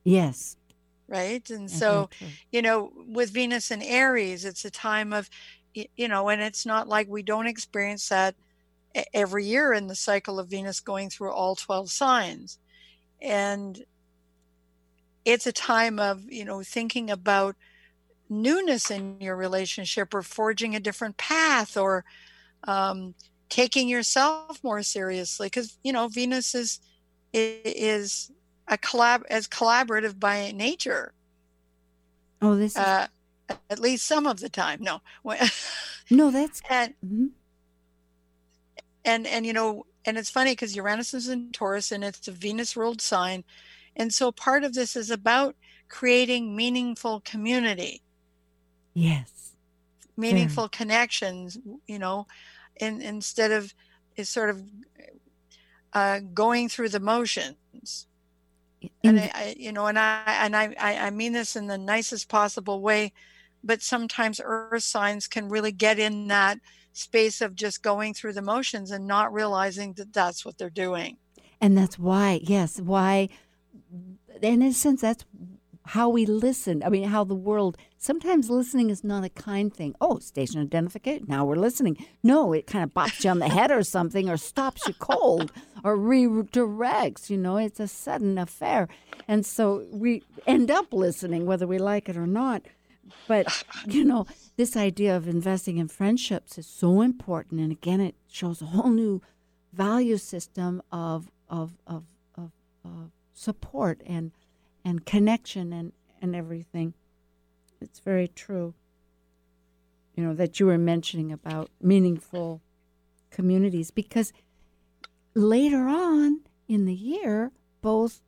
Speaker 2: Yes.
Speaker 3: Right, and
Speaker 2: That's
Speaker 3: so you know, with Venus and Aries, it's a time of, you know, and it's not like we don't experience that every year in the cycle of Venus going through all 12 signs. And it's a time of, you know, thinking about newness in your relationship or forging a different path or um, taking yourself more seriously. Because, you know, Venus is, is a collab as collaborative by nature
Speaker 2: Oh, this is
Speaker 3: uh, at least some of the time. No,
Speaker 2: no. That's
Speaker 3: and
Speaker 2: mhm.
Speaker 3: and and you know, and it's funny because Uranus is in Taurus and it's a Venus ruled sign, and so part of this is about creating meaningful community,
Speaker 2: yes.
Speaker 3: meaningful connections. You know, and instead of is sort of uh, going through the motions. and I, I, you know, and I and I I mean this in the nicest possible way, but sometimes earth signs can really get in that space of just going through the motions and not realizing that that's what they're doing.
Speaker 2: And that's why, yes, why, in a sense, that's how we listen. I mean, how the world, sometimes listening is not a kind thing. Oh, station identification, now we're listening. No, it kind of bops you on the head or something, or stops you cold, or redirects. You know, it's a sudden affair. And so we end up listening, whether we like it or not. But, you know, this idea of investing in friendships is so important. And again, it shows a whole new value system of of of of, of support and and connection and and everything. It's very true. You know that you were mentioning about meaningful communities because later on in the year, both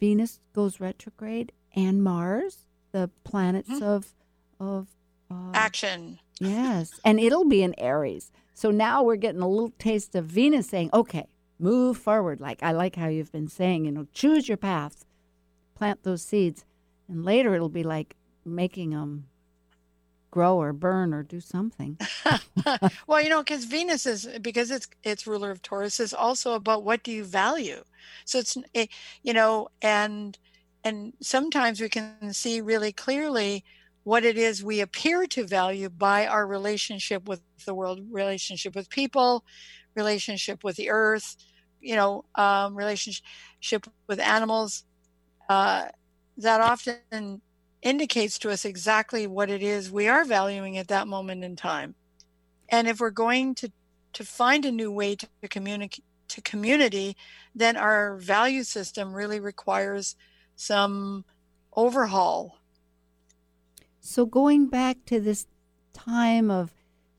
Speaker 2: Venus goes retrograde and Mars, the planets of of uh,
Speaker 3: Action.
Speaker 2: Yes, and it'll be in Aries. So now we're getting a little taste of Venus saying, "Okay, move forward." Like I like how you've been saying, you know, choose your path, plant those seeds, and later it'll be like making them grow or burn or do something.
Speaker 3: well, you know, because Venus is because it's it's ruler of Taurus is also about what do you value. So it's it, you know, and and sometimes we can see really clearly what it is we appear to value by our relationship with the world, relationship with people, relationship with the earth, you know, um, relationship with animals. Uh, that often indicates to us exactly what it is we are valuing at that moment in time. And if we're going to to find a new way to, to communicate to community, then our value system really requires some overhaul.
Speaker 2: So going back to this time of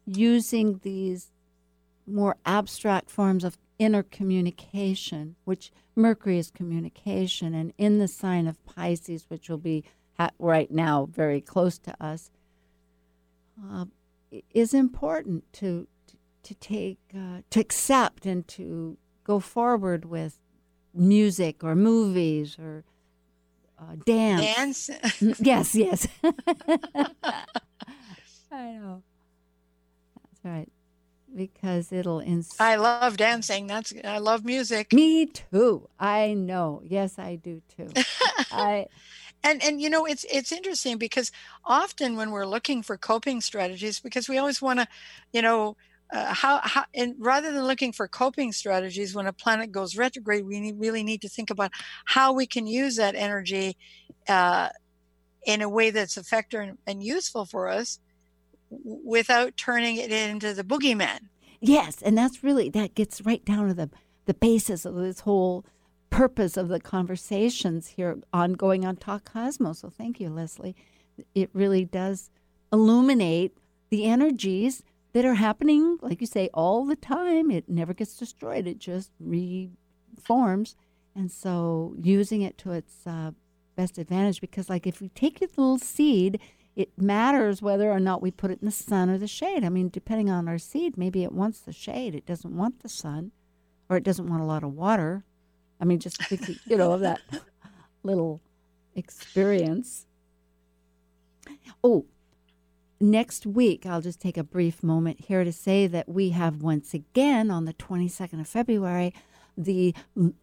Speaker 2: using these more abstract forms of inner communication, which Mercury is communication, and in the sign of Pisces, which will be ha- right now very close to us, uh, is important to to, to take uh, to accept and to go forward with music or movies or uh,
Speaker 3: Dance.
Speaker 2: Mm, yes, yes. I know. That's right. Because it'll ins-
Speaker 3: I love dancing. That's I love music.
Speaker 2: Me too. I know. Yes, I do too. I
Speaker 3: and and you know it's it's interesting because often when we're looking for coping strategies because we always want to you know uh, how, how and rather than looking for coping strategies when a planet goes retrograde we need, really need to think about how we can use that energy uh, in a way that's effective and, and useful for us without turning it into the boogeyman
Speaker 2: yes, and that's really that gets right down to the the basis of this whole purpose of the conversations here ongoing on Talk Cosmos. So thank you, Lesley. It really does illuminate the energies that are happening, like you say, all the time. It never gets destroyed, it just reforms. And so using it to its uh, best advantage because, like, if we take a little seed, it matters whether or not we put it in the sun or the shade. I mean, depending on our seed, maybe it wants the shade, it doesn't want the sun, or it doesn't want a lot of water. I mean, just thinking, you know, of that little experience. Oh, next week, I'll just take a brief moment here to say that we have once again on the 22nd of February the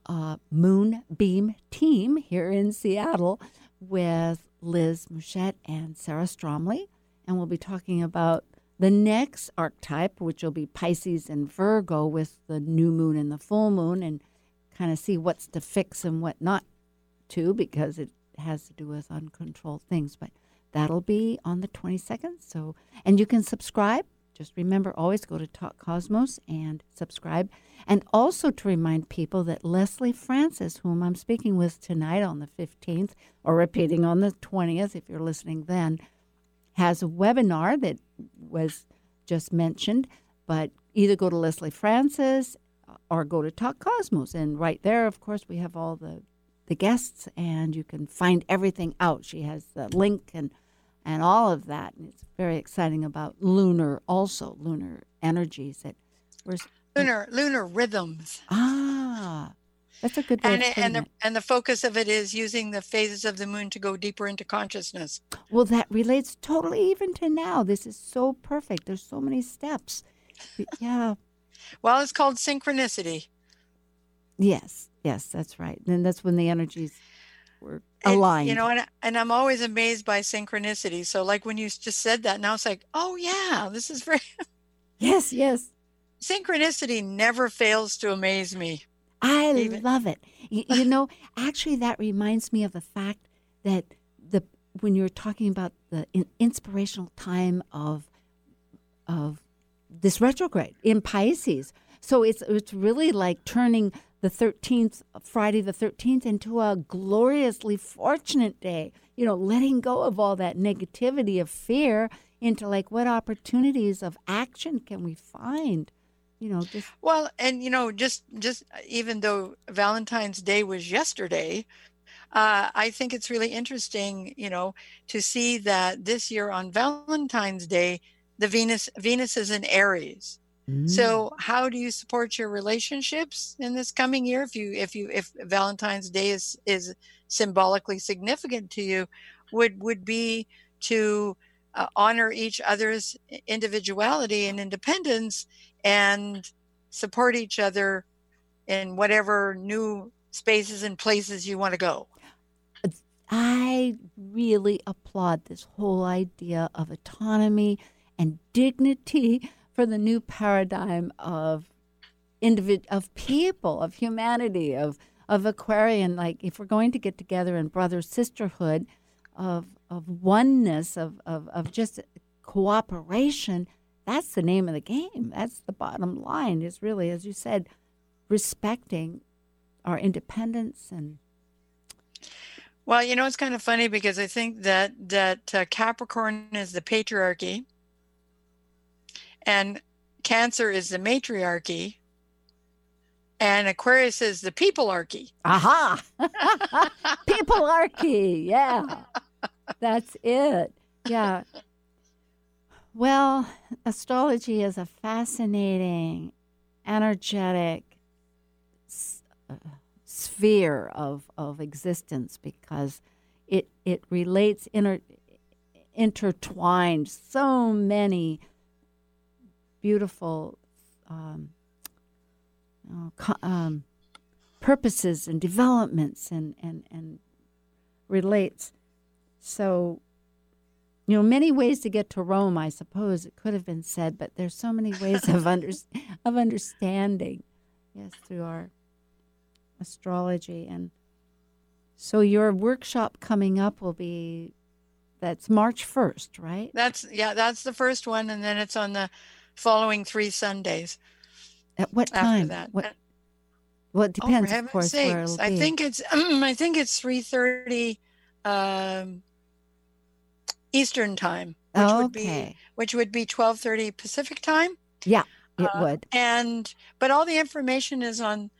Speaker 2: uh, Moonbeam team here in Seattle with Liz Mouchette and Sarah Stromley. And we'll be talking about the next archetype, which will be Pisces and Virgo with the new moon and the full moon, and kind of see what's to fix and what not to, because it has to do with uncontrolled things. But that'll be on the 22nd. So, and you can subscribe. Just remember, always go to Talk Cosmos and subscribe. And also to remind people that Lesley Francis, whom I'm speaking with tonight on the 15th, or repeating on the 20th if you're listening then, has a webinar that was just mentioned. But either go to Lesley Francis uh, or go to Talk Cosmos. And right there, of course, we have all the, the guests, and you can find everything out. She has the link and and all of that. And it's very exciting about lunar, also lunar energies that we're
Speaker 3: lunar lunar rhythms.
Speaker 2: Ah, that's a good way
Speaker 3: and it, and the and the focus of it is using the phases of the moon to go deeper into consciousness.
Speaker 2: Well, that relates totally even to now. This is so perfect. There's so many steps. Yeah.
Speaker 3: Well, it's called synchronicity.
Speaker 2: Yes. Yes, that's right. And that's when the energies were
Speaker 3: And,
Speaker 2: aligned.
Speaker 3: you know, and, and I'm always amazed by synchronicity. So, like when you just said that, now it's like, oh yeah, this is very
Speaker 2: yes, yes.
Speaker 3: synchronicity never fails to amaze me.
Speaker 2: I
Speaker 3: Even-
Speaker 2: love it. You, you know, actually, that reminds me of the fact that the when you're talking about the in, inspirational time of of this retrograde in Pisces. So it's it's really like turning the 13th Friday the 13th into a gloriously fortunate day. You know, letting go of all that negativity of fear into like what opportunities of action can we find? You know, just
Speaker 3: Well, and you know, just just even though Valentine's Day was yesterday, uh, I think it's really interesting, you know, to see that this year on Valentine's Day, the Venus Venus is in Aries.
Speaker 2: Mm.
Speaker 3: So, how do you support your relationships in this coming year? If you if you if Valentine's Day is is symbolically significant to you, would would be to uh, honor each other's individuality and independence and support each other in whatever new spaces and places you want to go.
Speaker 2: I really applaud this whole idea of autonomy and dignity for the new paradigm of individ- of people, of humanity, of of Aquarian. Like if we're going to get together in brother sisterhood, of of oneness, of of, of just cooperation, that's the name of the game. That's the bottom line. Is really, as you said, respecting our independence and
Speaker 3: Well, you know, it's kind of funny because I think that that uh, Capricorn is the patriarchy, and Cancer is the matriarchy, and Aquarius is the peoplearchy.
Speaker 2: Aha! Peoplearchy. Yeah. That's it. Yeah. Well, astrology is a fascinating, energetic s- uh, sphere of, of existence because it, it relates inter, intertwined so many beautiful um, uh, um, purposes and developments and, and, and relates. So, you know, many ways to get to Rome, I suppose it could have been said, but there's so many ways of, under, of understanding, yes, through our astrology. And so your workshop coming up will be, that's March 1st, right?
Speaker 3: That's yeah, that's the first one, and then it's on the following three Sundays
Speaker 2: At what time?
Speaker 3: that.
Speaker 2: What, well, it
Speaker 3: oh, for
Speaker 2: depends, of
Speaker 3: heaven's
Speaker 2: course,
Speaker 3: sakes! I
Speaker 2: be.
Speaker 3: think it's I think it's three thirty um, Eastern time, which
Speaker 2: okay.
Speaker 3: would be which would be 12:30 Pacific time.
Speaker 2: Yeah, it
Speaker 3: Uh,
Speaker 2: would.
Speaker 3: And but all the information is on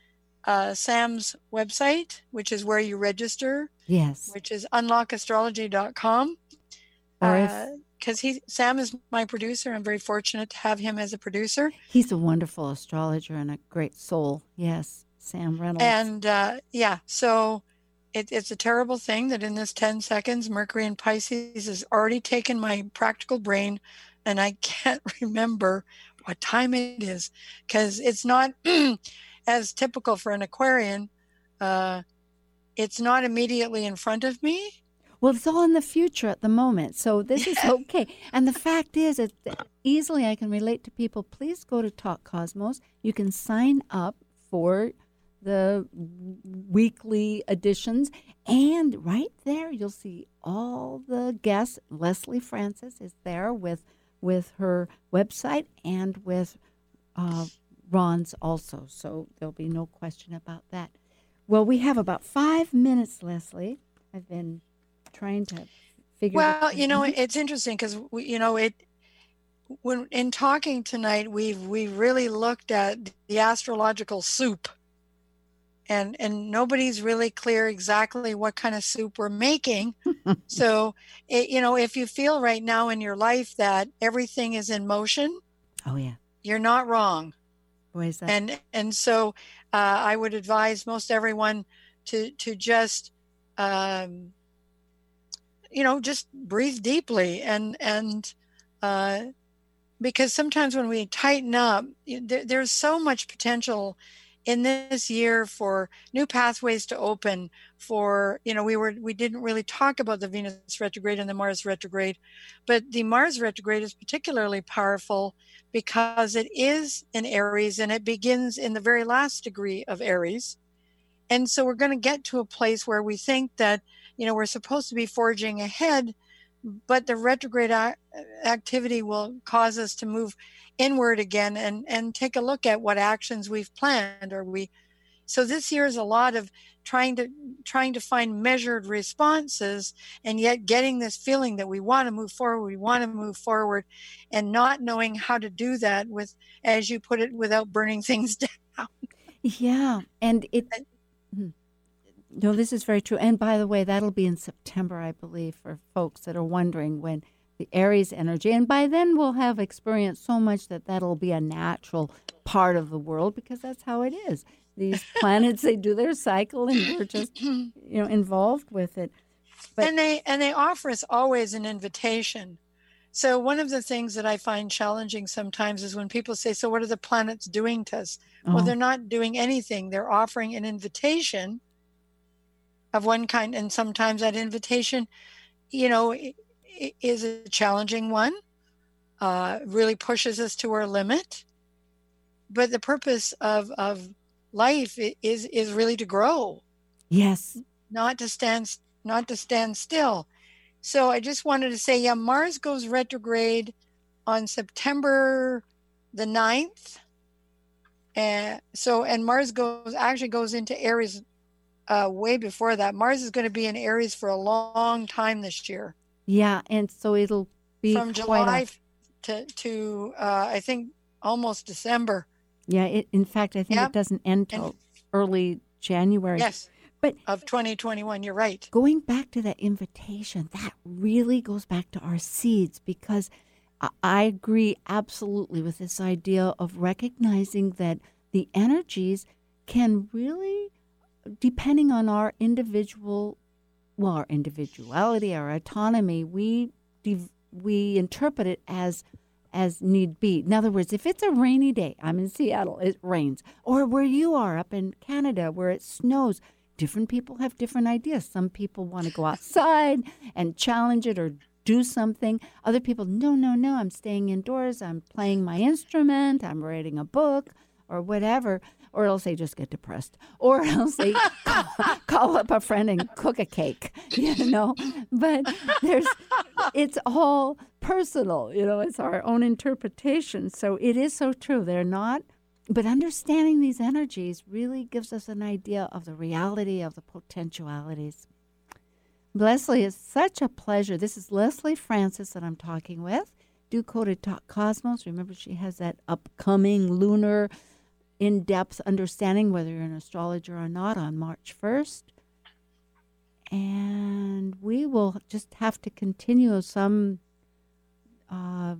Speaker 3: uh, Sam's website, which is where you register,
Speaker 2: Yes.
Speaker 3: which is unlockastrology.com.
Speaker 2: Or if
Speaker 3: Because he Sam is my producer. I'm very fortunate to have him as a producer.
Speaker 2: he's a wonderful astrologer and a great soul. Yes, Sam Reynolds.
Speaker 3: And uh, yeah, so it, it's a terrible thing that in this 10 seconds, Mercury in Pisces has already taken my practical brain, and I can't remember what time it is because it's not as typical for an Aquarian. Uh, it's not immediately in front of me.
Speaker 2: Well, it's all in the future at the moment, so this is okay. And the fact is, it easily I can relate to people. Please go to Talk Cosmos. You can sign up for the weekly editions, and right there you'll see all the guests. Lesley Francis is there with with her website and with uh, Ron's also, so there'll be no question about that. Well, we have about five minutes, Lesley. I've been trying to figure.
Speaker 3: Well, you know, it's interesting because you know it. When in talking tonight, we've we've really looked at the astrological soup, and and nobody's really clear exactly what kind of soup we're making. so, it, you know, if you feel right now in your life that everything is in motion,
Speaker 2: oh yeah,
Speaker 3: you're not wrong
Speaker 2: boy, is that
Speaker 3: and and so uh, I would advise most everyone to to just um, you know just breathe deeply and and uh, because sometimes when we tighten up there, there's so much potential in this year for new pathways to open for you know we were we didn't really talk about the venus retrograde and the mars retrograde but the mars retrograde is particularly powerful because it is in Aries and it begins in the very last degree of Aries. And so we're going to get to a place where we think that, you know, we're supposed to be forging ahead, but the retrograde activity will cause us to move inward again and, and take a look at what actions we've planned or we. So this year is a lot of trying to trying to find measured responses and yet getting this feeling that we want to move forward we want to move forward and not knowing how to do that with as you put it without burning things down
Speaker 2: yeah, and it. Hmm. No, this is very true. And by the way, that'll be in September, I believe, for folks that are wondering when the Aries energy. And by then, we'll have experienced so much that that'll be a natural part of the world because that's how it is. These planets, they do their cycle, and we're just, you know, involved with it. But-
Speaker 3: and they and they offer us always an invitation so one of the things that i find challenging sometimes is when people say so what are the planets doing to us well
Speaker 2: Oh,
Speaker 3: they're not doing anything they're offering an invitation of one kind and sometimes that invitation you know is a challenging one uh, really pushes us to our limit but the purpose of of life is is really to grow
Speaker 2: yes,
Speaker 3: not to stand not to stand still. So I just wanted to say, yeah, Mars goes retrograde on September the 9th. And so and Mars goes actually goes into Aries uh, way before that. Mars is going to be in Aries for a long time this year,
Speaker 2: yeah, and so it'll be
Speaker 3: from
Speaker 2: quite a-
Speaker 3: July to to uh, I think almost December.
Speaker 2: yeah, it, in fact, I think
Speaker 3: Yep.
Speaker 2: it doesn't end till early January.
Speaker 3: Yes,
Speaker 2: But
Speaker 3: of 2021. You're right.
Speaker 2: going back to that invitation, that really goes back to our seeds because I agree absolutely with this idea of recognizing that the energies can really, depending on our individual, well, our individuality, our autonomy, we we interpret it as as need be. In other words, if it's a rainy day, I'm in Seattle, it rains, or where you are up in Canada where it snows, different people have different ideas. Some people want to go outside and challenge it or do something. Other people, no, no, no, I'm staying indoors, I'm playing my instrument, I'm writing a book or whatever. Or else they just get depressed. Or else they call, call up a friend and cook a cake, you know. But there's, it's all personal, you know, it's our own interpretation. So it is so true. They're not but understanding these energies really gives us an idea of the reality of the potentialities. Lesley, it's such a pleasure. This is Lesley Francis that I'm talking with. Do Coded Cosmos. Remember, she has that upcoming lunar in depth understanding, whether you're an astrologer or not, on March 1st. And we will just have to continue some uh,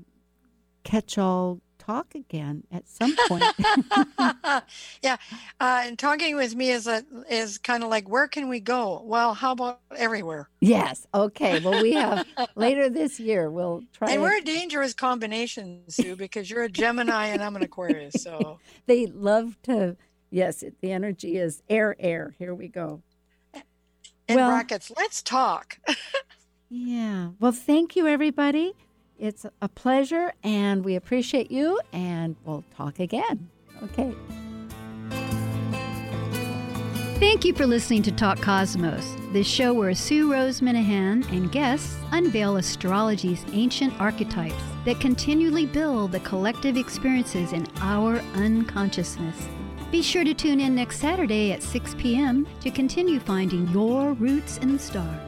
Speaker 2: catch all talk again at some point.
Speaker 3: yeah, uh, and talking with me is a is kind of like where can we go? Well, how about everywhere?
Speaker 2: yes. Okay. Well, we have later this year. We'll try.
Speaker 3: And
Speaker 2: it.
Speaker 3: we're a dangerous combination, Sue, because you're a Gemini and I'm an Aquarius. So
Speaker 2: they love to. Yes, it, the energy is air, air. Here we go.
Speaker 3: in
Speaker 2: Well-
Speaker 3: brackets, let's talk.
Speaker 2: Yeah. Well, thank you, everybody. It's a pleasure, and we appreciate you, and we'll talk again. Okay.
Speaker 1: Thank you for listening to Talk Cosmos, the show where Sue Rose Minahan and guests unveil astrology's ancient archetypes that continually build the collective experiences in our unconsciousness. Be sure to tune in next Saturday at 6 p.m. to continue finding your roots in the stars.